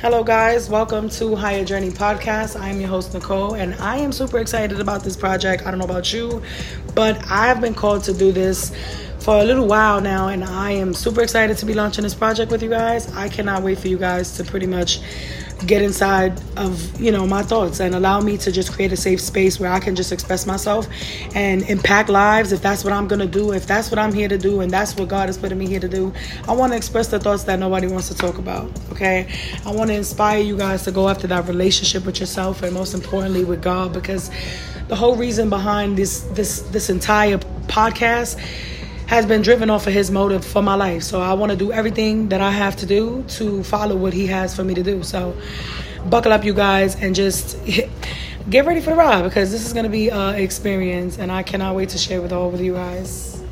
Hello, guys. Welcome to Higher Journi Podcast. I am your host, Nicole, and I am super excited about this project. I don't know about you, but I have been called to do this for a little while now, and I am super excited to be launching this project with you guys. I cannot wait for you guys to pretty much get inside of you know my thoughts and allow me to just create a safe space where I can just express myself and impact lives if that's what I'm gonna do if that's what I'm here to do and that's what God is putting me here to do I want to express the thoughts that nobody wants to talk about okay I want to inspire you guys to go after that relationship with yourself and most importantly with God because the whole reason behind this this this entire podcast has been driven off of his motive for my life. So I want to do everything that I have to do to follow what he has for me to do. So buckle up, you guys, and just get ready for the ride because this is going to be an experience, and I cannot wait to share with all of you guys.